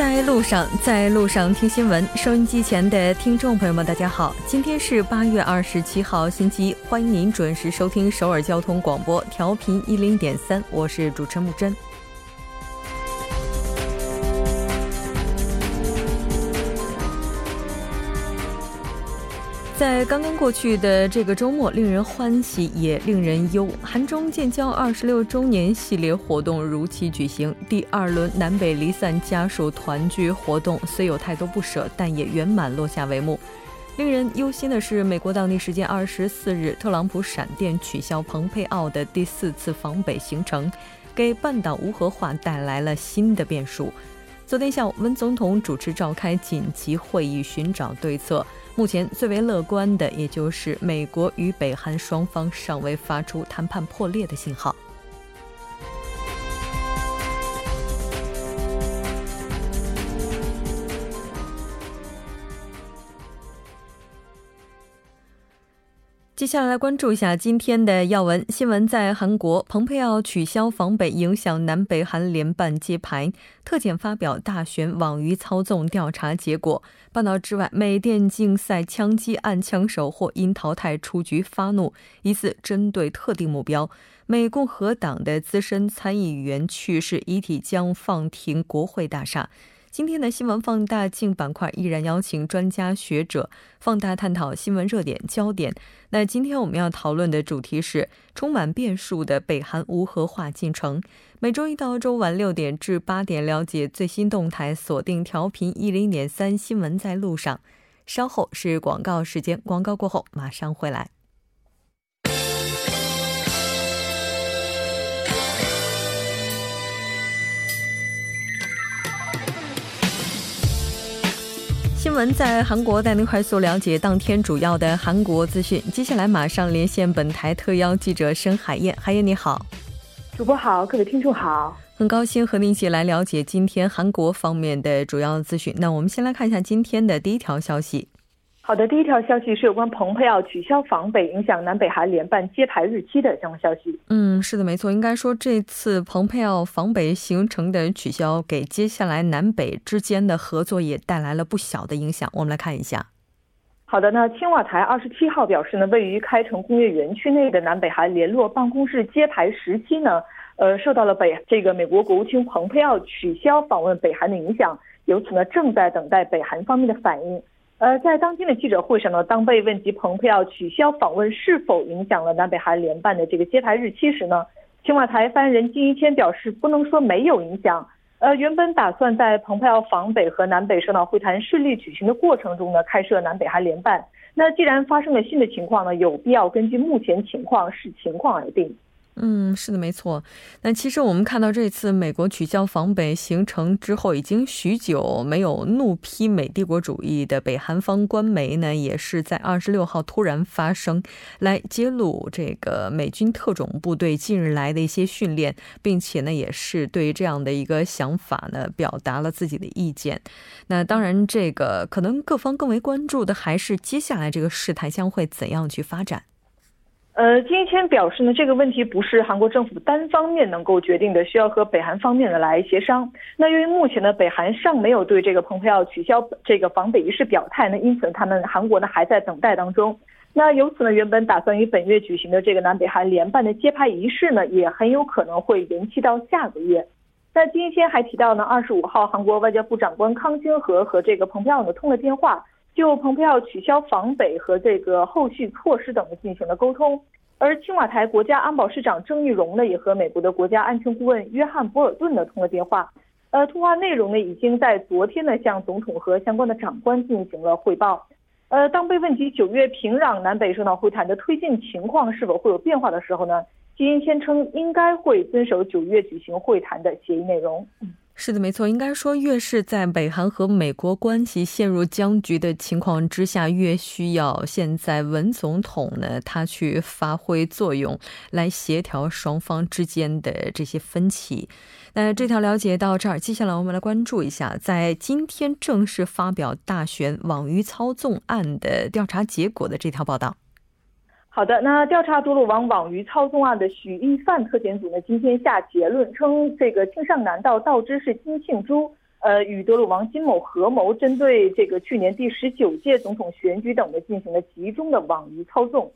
在路上，在路上听新闻。收音机前的听众朋友们，大家好，今天是八月二十七号，星期一，欢迎您准时收听首尔交通广播，调频一零点三，我是主持人木真。在刚刚过去的这个周末，令人欢喜也令人忧。韩中建交二十六周年系列活动如期举行，第二轮南北离散家属团聚活动虽有太多不舍，但也圆满落下帷幕。令人忧心的是，美国当地时间二十四日，特朗普闪电取消蓬佩奥的第四次访北行程，给半岛无核化带来了新的变数。昨天下午，文总统主持召开紧急会议，寻找对策。目前最为乐观的，也就是美国与北韩双方尚未发出谈判破裂的信号。接下来关注一下今天的要闻新闻。在韩国，蓬佩奥取消访北，影响南北韩联办揭牌。特检发表大选网鱼操纵调查结果。半岛之外，美电竞赛枪击案枪手或因淘汰出局发怒，疑似针对特定目标。美共和党的资深参议员去世，遗体将放停国会大厦。今天的新闻放大镜板块依然邀请专家学者放大探讨新闻热点焦点。那今天我们要讨论的主题是充满变数的北韩无核化进程。每周一到周五晚六点至八点了解最新动态，锁定调频一零点三新闻在路上。稍后是广告时间，广告过后马上回来。闻在韩国带您快速了解当天主要的韩国资讯。接下来马上连线本台特邀记者申海燕，海燕你好，主播好，各位听众好，很高兴和您一起来了解今天韩国方面的主要资讯。那我们先来看一下今天的第一条消息。好的，第一条消息是有关蓬佩奥取消访北，影响南北韩联办揭牌日期的相关消息。嗯，是的，没错。应该说，这次蓬佩奥访北行程的取消，给接下来南北之间的合作也带来了不小的影响。我们来看一下。好的，那青瓦台二十七号表示呢，位于开城工业园区内的南北韩联络办公室揭牌时期呢，呃，受到了北这个美国国务卿蓬佩奥取消访问北韩的影响，由此呢，正在等待北韩方面的反应。呃，在当天的记者会上呢，当被问及蓬佩奥取消访问是否影响了南北韩联办的这个揭牌日期时呢，青瓦台发言人金一谦表示，不能说没有影响。呃，原本打算在蓬佩奥访北和南北首脑会谈顺利举行的过程中呢，开设南北韩联办。那既然发生了新的情况呢，有必要根据目前情况视情况而定。嗯，是的，没错。那其实我们看到这次美国取消访北行程之后，已经许久没有怒批美帝国主义的北韩方官媒呢，也是在二十六号突然发声，来揭露这个美军特种部队近日来的一些训练，并且呢，也是对这样的一个想法呢，表达了自己的意见。那当然，这个可能各方更为关注的还是接下来这个事态将会怎样去发展。呃，金一谦表示呢，这个问题不是韩国政府单方面能够决定的，需要和北韩方面的来协商。那由于目前呢，北韩尚没有对这个蓬佩奥取消这个访北仪式表态呢，因此他们韩国呢还在等待当中。那由此呢，原本打算于本月举行的这个南北韩联办的揭牌仪式呢，也很有可能会延期到下个月。那金一谦还提到呢，二十五号韩国外交部长官康京和和这个蓬佩奥呢通了电话。就蓬佩奥取消访北和这个后续措施等进行了沟通，而青瓦台国家安保市长郑义荣呢，也和美国的国家安全顾问约翰博尔顿呢通了电话。呃，通话内容呢，已经在昨天呢向总统和相关的长官进行了汇报。呃，当被问及九月平壤南北首脑会谈的推进情况是否会有变化的时候呢，金英谦称应该会遵守九月举行会谈的协议内容。是的，没错。应该说，越是在北韩和美国关系陷入僵局的情况之下，越需要现在文总统呢，他去发挥作用，来协调双方之间的这些分歧。那这条了解到这儿，接下来我们来关注一下，在今天正式发表大选网鱼操纵案的调查结果的这条报道。好的，那调查德鲁网网鱼操纵案的许一范特检组呢，今天下结论称，这个庆尚南道道知是金庆洙呃，与德鲁王金某合谋，针对这个去年第十九届总统选举等的进行了集中的网鱼操纵。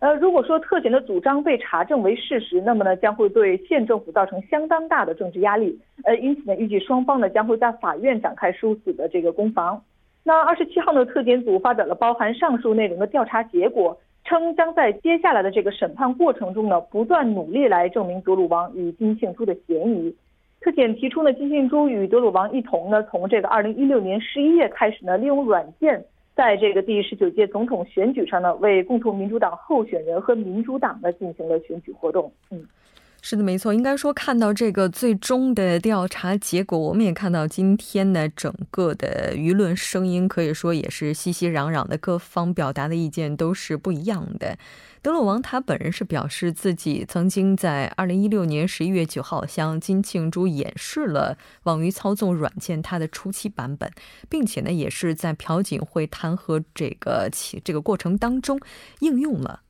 呃，如果说特检的主张被查证为事实，那么呢，将会对县政府造成相当大的政治压力。呃，因此呢，预计双方呢将会在法院展开殊死的这个攻防。那二十七号呢，特检组发表了包含上述内容的调查结果，称将在接下来的这个审判过程中呢，不断努力来证明德鲁王与金庆珠的嫌疑。特检提出呢，金庆珠与德鲁王一同呢，从这个二零一六年十一月开始呢，利用软件。在这个第十九届总统选举上呢，为共同民主党候选人和民主党呢进行了选举活动。嗯，是的，没错。应该说，看到这个最终的调查结果，我们也看到今天呢，整个的舆论声音可以说也是熙熙攘攘的，各方表达的意见都是不一样的。德鲁王他本人是表示自己曾经在二零一六年十一月九号向金庆珠演示了网鱼操纵软件它的初期版本，并且呢也是在朴槿惠弹劾这个其这个过程当中应用了。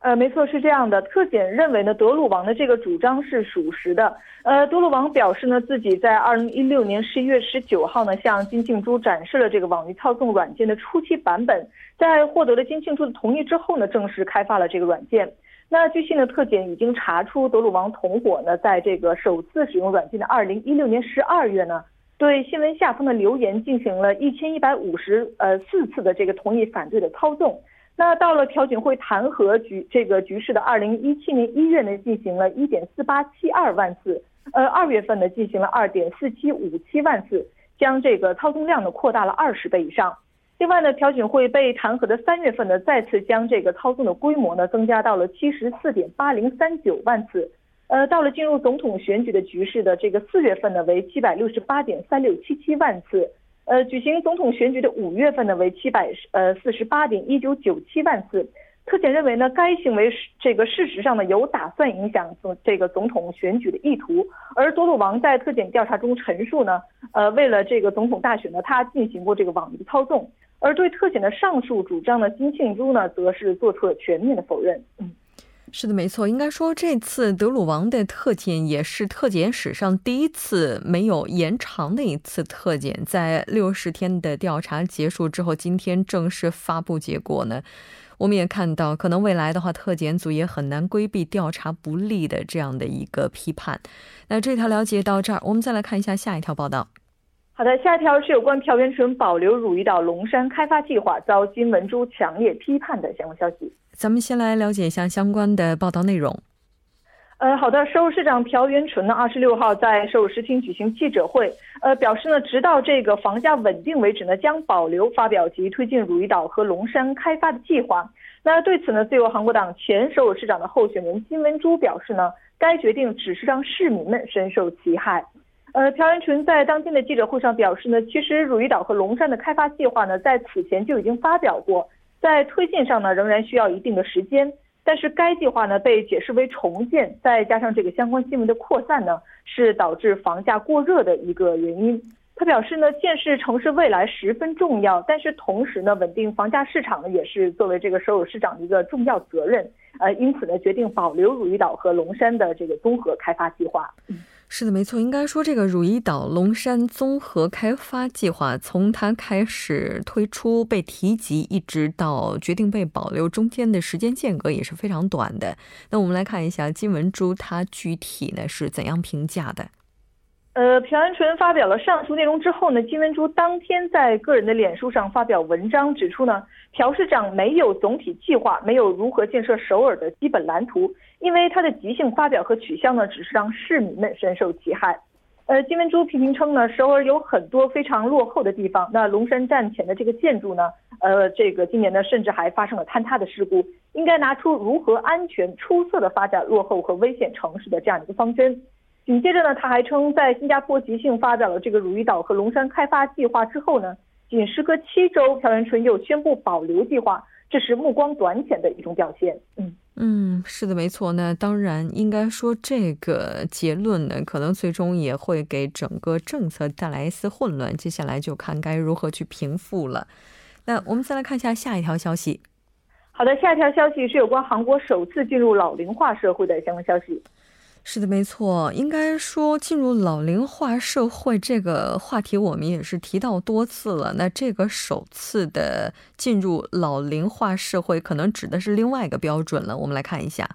呃，没错，是这样的。特检认为呢，德鲁王的这个主张是属实的。呃，德鲁王表示呢，自己在二零一六年十一月十九号呢，向金庆珠展示了这个网鱼操纵软件的初期版本，在获得了金庆珠的同意之后呢，正式开发了这个软件。那据悉呢，特检已经查出德鲁王同伙呢，在这个首次使用软件的二零一六年十二月呢，对新闻下方的留言进行了一千一百五十呃四次的这个同意反对的操纵。那到了朴槿惠弹劾局这个局势的二零一七年一月呢，进行了一点四八七二万次，呃，二月份呢进行了二点四七五七万次，将这个操纵量呢扩大了二十倍以上。另外呢，朴槿惠被弹劾的三月份呢，再次将这个操纵的规模呢增加到了七十四点八零三九万次，呃，到了进入总统选举的局势的这个四月份呢，为七百六十八点三六七七万次。呃，举行总统选举的五月份呢，为七百呃四十八点一九九七万次。特检认为呢，该行为是这个事实上呢有打算影响总这个总统选举的意图。而多鲁王在特检调查中陈述呢，呃，为了这个总统大选呢，他进行过这个网民操纵。而对特检的上述主张呢，金庆珠呢，则是做出了全面的否认。嗯。是的，没错。应该说，这次德鲁王的特检也是特检史上第一次没有延长的一次特检。在六十天的调查结束之后，今天正式发布结果呢。我们也看到，可能未来的话，特检组也很难规避调查不利的这样的一个批判。那这条了解到这儿，我们再来看一下下一条报道。好的，下一条是有关朴元淳保留汝矣岛龙山开发计划遭金文珠强烈批判的相关消息。咱们先来了解一下相关的报道内容。呃，好的，首尔市长朴元淳呢，二十六号在首尔市厅举行记者会，呃，表示呢，直到这个房价稳定为止呢，将保留发表及推进汝矣岛和龙山开发的计划。那对此呢，自由韩国党前首尔市长的候选人金文珠表示呢，该决定只是让市民们深受其害。呃，朴元淳在当天的记者会上表示呢，其实汝矣岛和龙山的开发计划呢，在此前就已经发表过。在推进上呢，仍然需要一定的时间，但是该计划呢被解释为重建，再加上这个相关新闻的扩散呢，是导致房价过热的一个原因。他表示呢，建设城市未来十分重要，但是同时呢，稳定房价市场呢，也是作为这个首尔市长的一个重要责任。呃，因此呢，决定保留汝矣岛和龙山的这个综合开发计划。是的，没错。应该说，这个汝矣岛龙山综合开发计划从它开始推出、被提及，一直到决定被保留，中间的时间间隔也是非常短的。那我们来看一下金文珠，他具体呢是怎样评价的？呃，朴元淳发表了上述内容之后呢，金文珠当天在个人的脸书上发表文章，指出呢，朴市长没有总体计划，没有如何建设首尔的基本蓝图，因为他的即兴发表和取消呢，只是让市民们深受其害。呃，金文珠批评称呢，首尔有很多非常落后的地方，那龙山站前的这个建筑呢，呃，这个今年呢，甚至还发生了坍塌的事故，应该拿出如何安全出色的发展落后和危险城市的这样一个方针。紧接着呢，他还称，在新加坡即兴发表了这个汝矣岛和龙山开发计划之后呢，仅时隔七周，朴元淳又宣布保留计划，这是目光短浅的一种表现。嗯嗯，是的，没错。那当然，应该说这个结论呢，可能最终也会给整个政策带来一丝混乱。接下来就看该如何去平复了。那我们再来看一下下一条消息。好的，下一条消息是有关韩国首次进入老龄化社会的相关消息。是的，没错。应该说，进入老龄化社会这个话题，我们也是提到多次了。那这个首次的进入老龄化社会，可能指的是另外一个标准了。我们来看一下。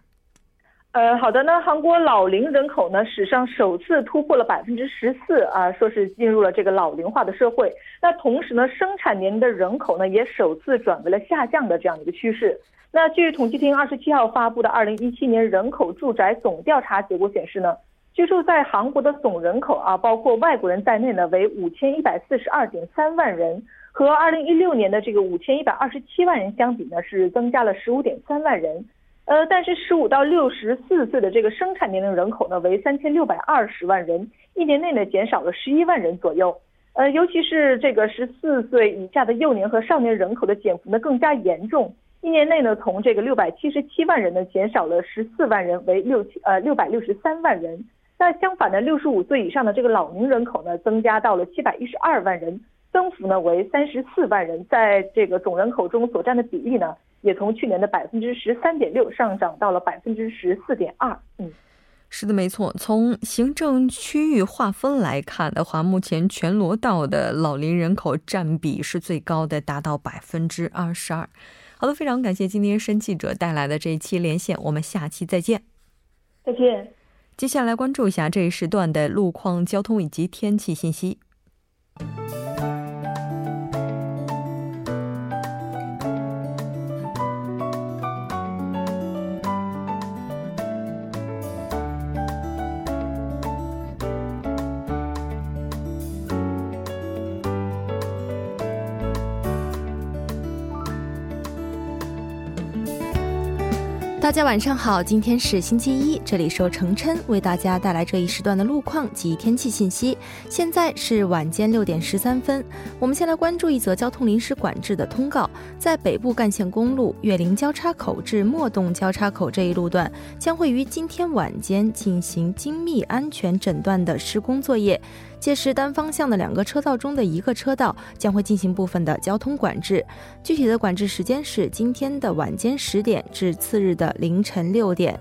呃，好的，那韩国老龄人口呢，史上首次突破了百分之十四啊，说是进入了这个老龄化的社会。那同时呢，生产年龄的人口呢，也首次转为了下降的这样一个趋势。那据统计厅二十七号发布的二零一七年人口住宅总调查结果显示呢，居住在韩国的总人口啊，包括外国人在内呢，为五千一百四十二点三万人，和二零一六年的这个五千一百二十七万人相比呢，是增加了十五点三万人。呃，但是十五到六十四岁的这个生产年龄人口呢，为三千六百二十万人，一年内呢减少了十一万人左右。呃，尤其是这个十四岁以下的幼年和少年人口的减幅呢更加严重。一年内呢，从这个六百七十七万人呢，减少了十四万人，为六七呃六百六十三万人。那相反呢，六十五岁以上的这个老龄人口呢，增加到了七百一十二万人，增幅呢为三十四万人，在这个总人口中所占的比例呢，也从去年的百分之十三点六上涨到了百分之十四点二。嗯，是的，没错。从行政区域划分来看的话，目前全罗道的老龄人口占比是最高的，达到百分之二十二。好的，非常感谢今天申记者带来的这一期连线，我们下期再见。再见。接下来关注一下这一时段的路况、交通以及天气信息。大家晚上好，今天是星期一，这里是由程琛为大家带来这一时段的路况及天气信息。现在是晚间六点十三分，我们先来关注一则交通临时管制的通告，在北部干线公路岳林交叉口至莫洞交叉口这一路段，将会于今天晚间进行精密安全诊断的施工作业。届时，单方向的两个车道中的一个车道将会进行部分的交通管制。具体的管制时间是今天的晚间十点至次日的凌晨六点。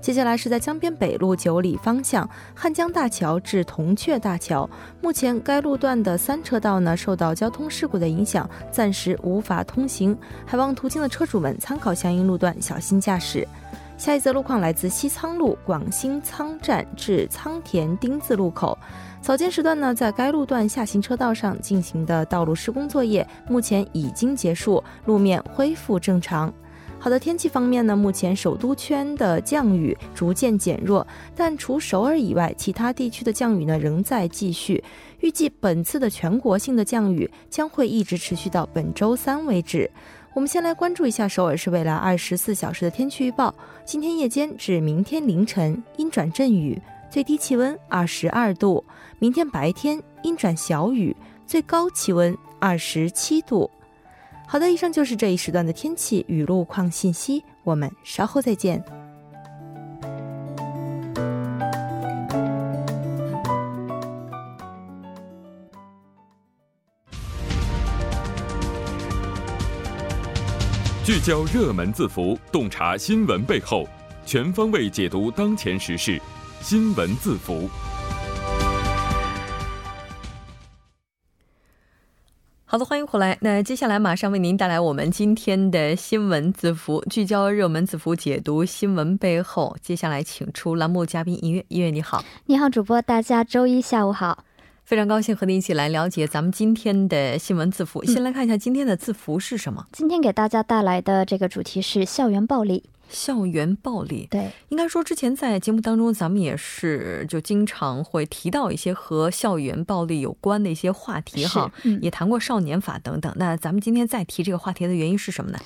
接下来是在江边北路九里方向汉江大桥至铜雀大桥，目前该路段的三车道呢受到交通事故的影响，暂时无法通行，还望途经的车主们参考相应路段，小心驾驶。下一则路况来自西仓路广兴仓站至仓田丁字路口。早间时段呢，在该路段下行车道上进行的道路施工作业目前已经结束，路面恢复正常。好的，天气方面呢，目前首都圈的降雨逐渐减弱，但除首尔以外，其他地区的降雨呢仍在继续。预计本次的全国性的降雨将会一直持续到本周三为止。我们先来关注一下首尔市未来二十四小时的天气预报：今天夜间至明天凌晨阴转阵雨，最低气温二十二度。明天白天阴转小雨，最高气温二十七度。好的，以上就是这一时段的天气与路况信息，我们稍后再见。聚焦热门字符，洞察新闻背后，全方位解读当前时事，新闻字符。好的，欢迎回来。那接下来马上为您带来我们今天的新闻字符，聚焦热门字符，解读新闻背后。接下来请出栏目嘉宾音乐，音乐你好，你好，主播，大家周一下午好，非常高兴和您一起来了解咱们今天的新闻字符。先来看一下今天的字符是什么？今天给大家带来的这个主题是校园暴力。校园暴力，对，应该说之前在节目当中，咱们也是就经常会提到一些和校园暴力有关的一些话题哈，也谈过少年法等等。那咱们今天再提这个话题的原因是什么呢？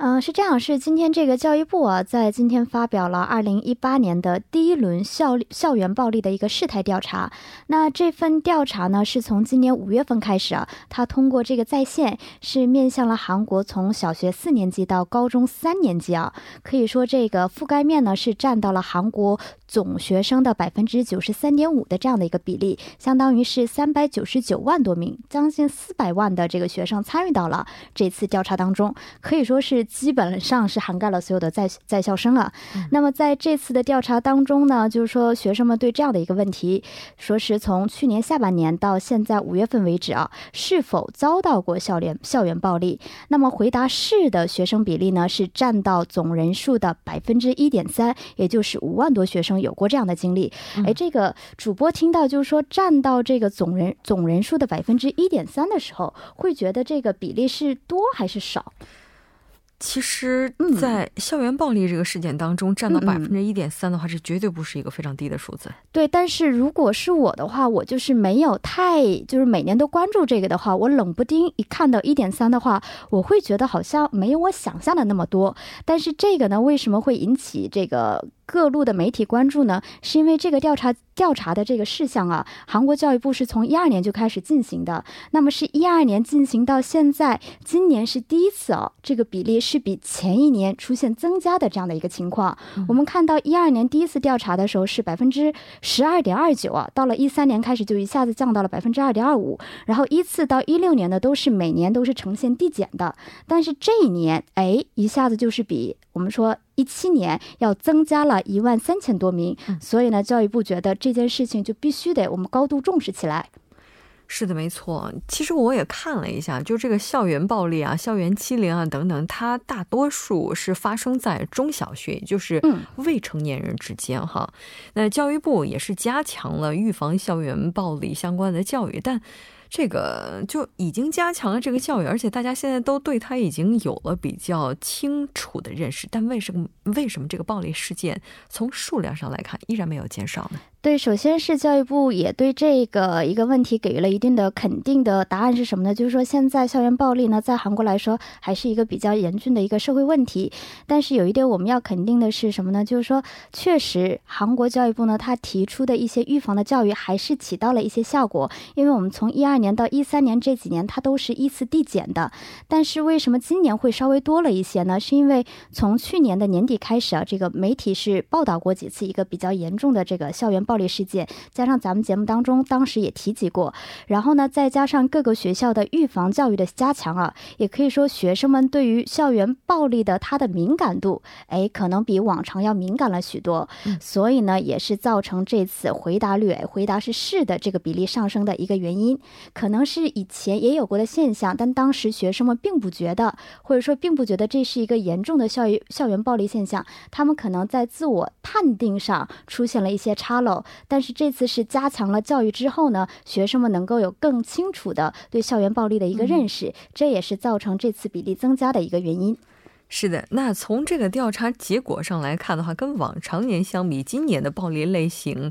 嗯，是这样，是今天这个教育部啊，在今天发表了二零一八年的第一轮校校园暴力的一个事态调查。那这份调查呢，是从今年五月份开始啊，它通过这个在线，是面向了韩国从小学四年级到高中三年级啊，可以说这个覆盖面呢是占到了韩国总学生的百分之九十三点五的这样的一个比例，相当于是三百九十九万多名，将近四百万的这个学生参与到了这次调查当中，可以说是基本上是涵盖了所有的在在校生啊。那么在这次的调查当中呢，就是说学生们对这样的一个问题，说是从去年下半年到现在五月份为止啊，是否遭到过校园校园暴力？那么回答是的学生比例呢，是占到总人数的百分之一点三，也就是五万多学生有过这样的经历。哎，这个主播听到就是说占到这个总人总人数的百分之一点三的时候，会觉得这个比例是多还是少？其实，在校园暴力这个事件当中，占到百分之一点三的话，这绝对不是一个非常低的数字。对，但是如果是我的话，我就是没有太就是每年都关注这个的话，我冷不丁一看到一点三的话，我会觉得好像没有我想象的那么多。但是这个呢，为什么会引起这个？各路的媒体关注呢，是因为这个调查调查的这个事项啊，韩国教育部是从一二年就开始进行的，那么是一二年进行到现在，今年是第一次哦，这个比例是比前一年出现增加的这样的一个情况。我们看到一二年第一次调查的时候是百分之十二点二九啊，到了一三年开始就一下子降到了百分之二点二五，然后依次到一六年呢都是每年都是呈现递减的，但是这一年哎一下子就是比我们说。一七年要增加了一万三千多名，所以呢，教育部觉得这件事情就必须得我们高度重视起来。是的，没错。其实我也看了一下，就这个校园暴力啊、校园欺凌啊等等，它大多数是发生在中小学，也就是未成年人之间哈。那教育部也是加强了预防校园暴力相关的教育，但。这个就已经加强了这个教育，而且大家现在都对他已经有了比较清楚的认识。但为什么为什么这个暴力事件从数量上来看依然没有减少呢？对，首先是教育部也对这个一个问题给予了一定的肯定的答案是什么呢？就是说现在校园暴力呢，在韩国来说还是一个比较严峻的一个社会问题。但是有一点我们要肯定的是什么呢？就是说确实韩国教育部呢，他提出的一些预防的教育还是起到了一些效果。因为我们从一二年到一三年这几年，它都是依次递减的。但是为什么今年会稍微多了一些呢？是因为从去年的年底开始啊，这个媒体是报道过几次一个比较严重的这个校园暴力事件，加上咱们节目当中当时也提及过，然后呢，再加上各个学校的预防教育的加强啊，也可以说学生们对于校园暴力的它的敏感度，哎，可能比往常要敏感了许多。所以呢，也是造成这次回答率，回答是是的这个比例上升的一个原因。可能是以前也有过的现象，但当时学生们并不觉得，或者说并不觉得这是一个严重的校园校园暴力现象，他们可能在自我判定上出现了一些差漏。但是这次是加强了教育之后呢，学生们能够有更清楚的对校园暴力的一个认识，这也是造成这次比例增加的一个原因。是的，那从这个调查结果上来看的话，跟往常年相比，今年的暴力类型。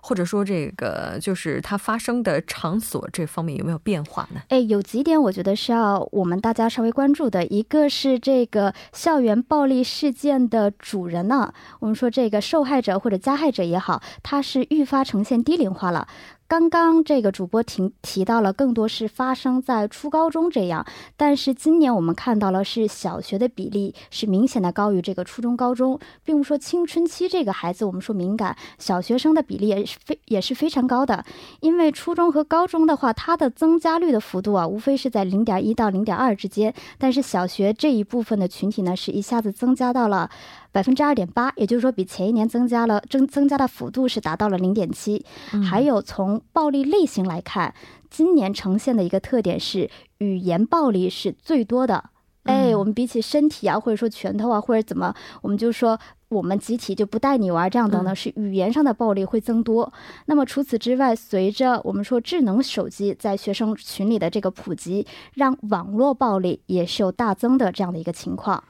或者说，这个就是它发生的场所这方面有没有变化呢？哎，有几点我觉得是要我们大家稍微关注的。一个是这个校园暴力事件的主人呢，我们说这个受害者或者加害者也好，他是愈发呈现低龄化了。刚刚这个主播提提到了，更多是发生在初高中这样，但是今年我们看到了是小学的比例是明显的高于这个初中高中，并不说青春期这个孩子我们说敏感，小学生的比例也是非也是非常高的，因为初中和高中的话，它的增加率的幅度啊，无非是在零点一到零点二之间，但是小学这一部分的群体呢，是一下子增加到了。百分之二点八，也就是说比前一年增加了增增加的幅度是达到了零点七。还有从暴力类型来看，今年呈现的一个特点是语言暴力是最多的。哎，我们比起身体啊，或者说拳头啊，或者怎么，我们就说我们集体就不带你玩这样等等，是语言上的暴力会增多。那么除此之外，随着我们说智能手机在学生群里的这个普及，让网络暴力也是有大增的这样的一个情况。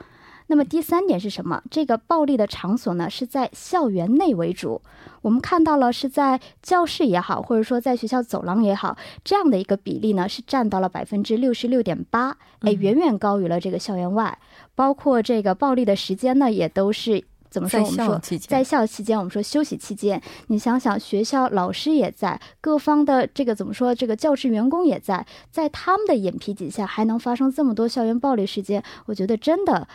那么第三点是什么？这个暴力的场所呢，是在校园内为主。我们看到了是在教室也好，或者说在学校走廊也好，这样的一个比例呢，是占到了百分之六十六点八，哎，远远高于了这个校园外。包括这个暴力的时间呢，也都是怎么说？我们说在校期间，我们说休息期间。你想想，学校老师也在，各方的这个怎么说？这个教职员工也在，在他们的眼皮底下，还能发生这么多校园暴力事件？我觉得真的。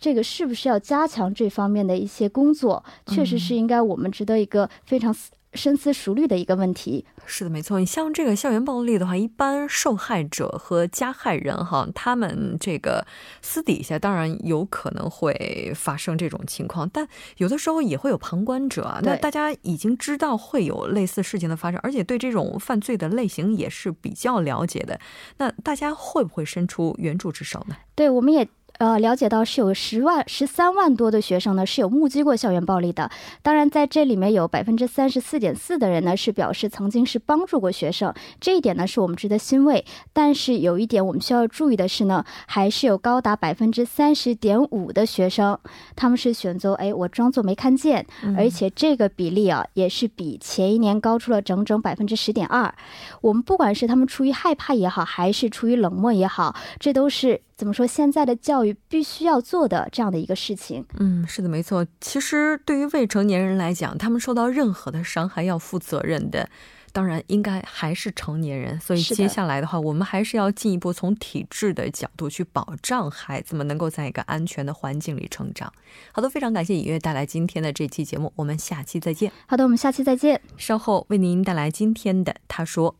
这个是不是要加强这方面的一些工作，确实是应该我们值得一个非常。深思熟虑的一个问题。是的，没错。你像这个校园暴力的话，一般受害者和加害人哈，他们这个私底下当然有可能会发生这种情况，但有的时候也会有旁观者。那大家已经知道会有类似事情的发生，而且对这种犯罪的类型也是比较了解的。那大家会不会伸出援助之手呢？对，我们也。呃，了解到是有十万、十三万多的学生呢是有目击过校园暴力的。当然，在这里面有百分之三十四点四的人呢是表示曾经是帮助过学生，这一点呢是我们值得欣慰。但是有一点我们需要注意的是呢，还是有高达百分之三十点五的学生，他们是选择哎我装作没看见，而且这个比例啊也是比前一年高出了整整百分之十点二。我们不管是他们出于害怕也好，还是出于冷漠也好，这都是。怎么说？现在的教育必须要做的这样的一个事情。嗯，是的，没错。其实对于未成年人来讲，他们受到任何的伤害要负责任的，当然应该还是成年人。所以接下来的话，我们还是要进一步从体制的角度去保障孩子们能够在一个安全的环境里成长。好的，非常感谢尹月带来今天的这期节目，我们下期再见。好的，我们下期再见。稍后为您带来今天的他说。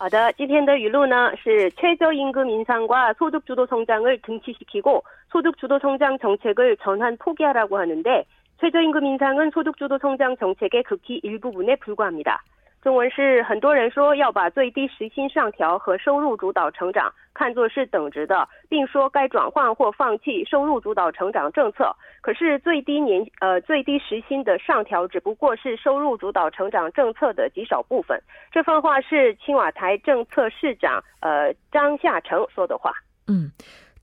好的，今天的语录呢是최저임금인상과소득주도성장을등치시키고소득주도성장정책을전환포기하라고하는데최저임금인상은소득주도성장정책의극히일부분에불과합니다 中文是很多人说要把最低时薪上调和收入主导成长看作是等值的，并说该转换或放弃收入主导成长政策。可是最低年呃最低时薪的上调只不过是收入主导成长政策的极少部分。这番话是青瓦台政策市长呃张夏成说的话。嗯，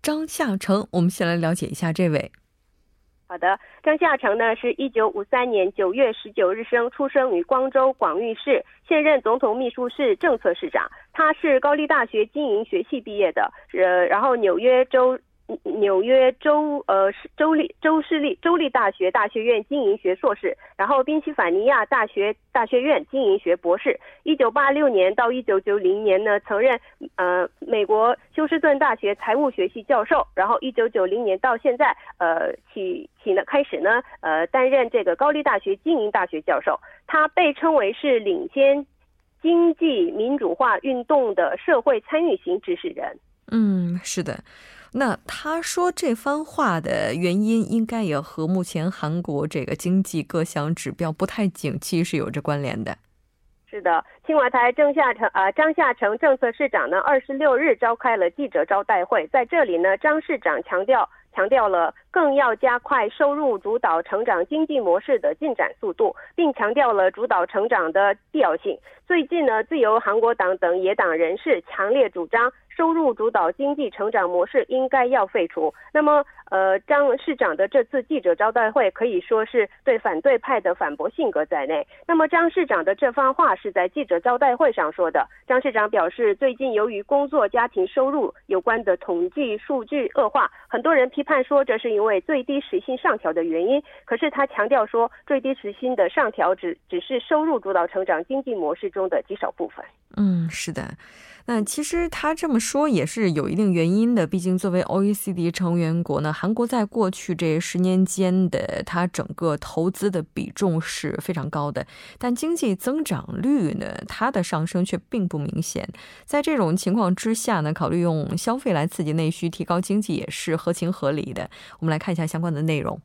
张夏成，我们先来了解一下这位。好的，张夏成呢，是一九五三年九月十九日生，出生于光州广域市，现任总统秘书室政策市长。他是高丽大学经营学系毕业的，呃，然后纽约州。纽约州呃州立州市立州立大学大学院经营学硕士，然后宾夕法尼亚大学大学院经营学博士。一九八六年到一九九零年呢，曾任呃美国休斯顿大学财务学系教授。然后一九九零年到现在呃起起呢开始呢呃担任这个高丽大学经营大学教授。他被称为是领先经济民主化运动的社会参与型指使人。嗯，是的。那他说这番话的原因，应该也和目前韩国这个经济各项指标不太景气是有着关联的。是的，青瓦台郑夏成啊，张夏成政策市长呢，二十六日召开了记者招待会，在这里呢，张市长强调。强调了更要加快收入主导成长经济模式的进展速度，并强调了主导成长的必要性。最近呢，自由韩国党等野党人士强烈主张收入主导经济成长模式应该要废除。那么，呃，张市长的这次记者招待会可以说是对反对派的反驳性格在内。那么，张市长的这番话是在记者招待会上说的。张市长表示，最近由于工作家庭收入有关的统计数据恶化，很多人批判说这是因为最低时薪上调的原因。可是他强调说，最低时薪的上调只只是收入主导成长经济模式中的极少部分。嗯，是的。那其实他这么说也是有一定原因的，毕竟作为 OECD 成员国呢，韩国在过去这十年间的它整个投资的比重是非常高的，但经济增长率呢，它的上升却并不明显。在这种情况之下呢，考虑用消费来刺激内需、提高经济也是合情合理的。我们来看一下相关的内容。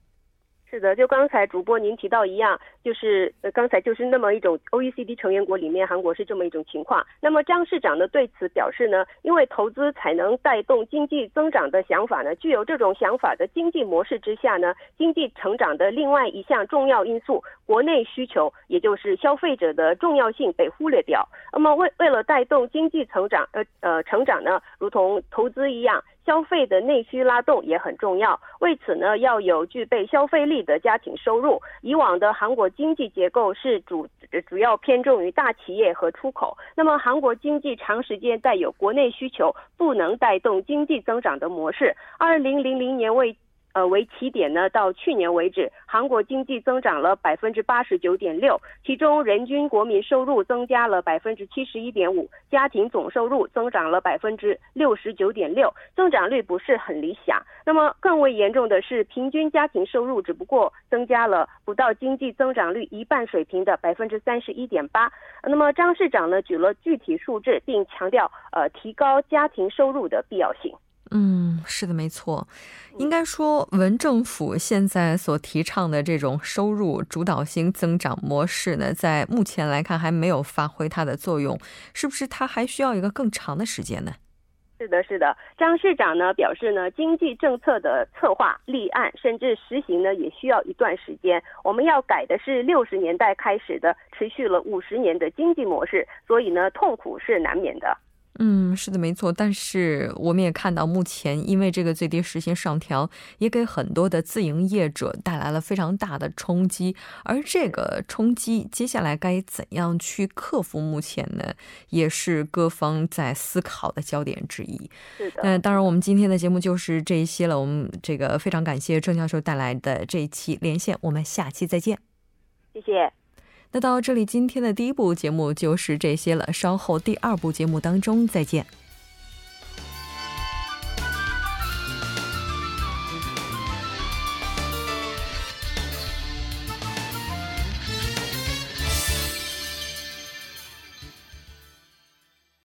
是的，就刚才主播您提到一样，就是呃刚才就是那么一种 OECD 成员国里面，韩国是这么一种情况。那么张市长呢对此表示呢，因为投资才能带动经济增长的想法呢，具有这种想法的经济模式之下呢，经济成长的另外一项重要因素，国内需求，也就是消费者的重要性被忽略掉。那么为为了带动经济成长，呃呃成长呢，如同投资一样。消费的内需拉动也很重要，为此呢，要有具备消费力的家庭收入。以往的韩国经济结构是主主要偏重于大企业和出口，那么韩国经济长时间带有国内需求不能带动经济增长的模式。二零零零年为呃，为起点呢，到去年为止，韩国经济增长了百分之八十九点六，其中人均国民收入增加了百分之七十一点五，家庭总收入增长了百分之六十九点六，增长率不是很理想。那么更为严重的是，平均家庭收入只不过增加了不到经济增长率一半水平的百分之三十一点八。那么张市长呢，举了具体数字，并强调呃提高家庭收入的必要性。嗯，是的，没错。应该说，文政府现在所提倡的这种收入主导型增长模式呢，在目前来看还没有发挥它的作用，是不是？它还需要一个更长的时间呢？是的，是的。张市长呢表示呢，经济政策的策划、立案甚至实行呢，也需要一段时间。我们要改的是六十年代开始的、持续了五十年的经济模式，所以呢，痛苦是难免的。嗯，是的，没错。但是我们也看到，目前因为这个最低时薪上调，也给很多的自营业者带来了非常大的冲击。而这个冲击，接下来该怎样去克服？目前呢，也是各方在思考的焦点之一。是的。那当然，我们今天的节目就是这一些了。我们这个非常感谢郑教授带来的这一期连线，我们下期再见。谢谢。那到这里，今天的第一部节目就是这些了。稍后第二部节目当中再见。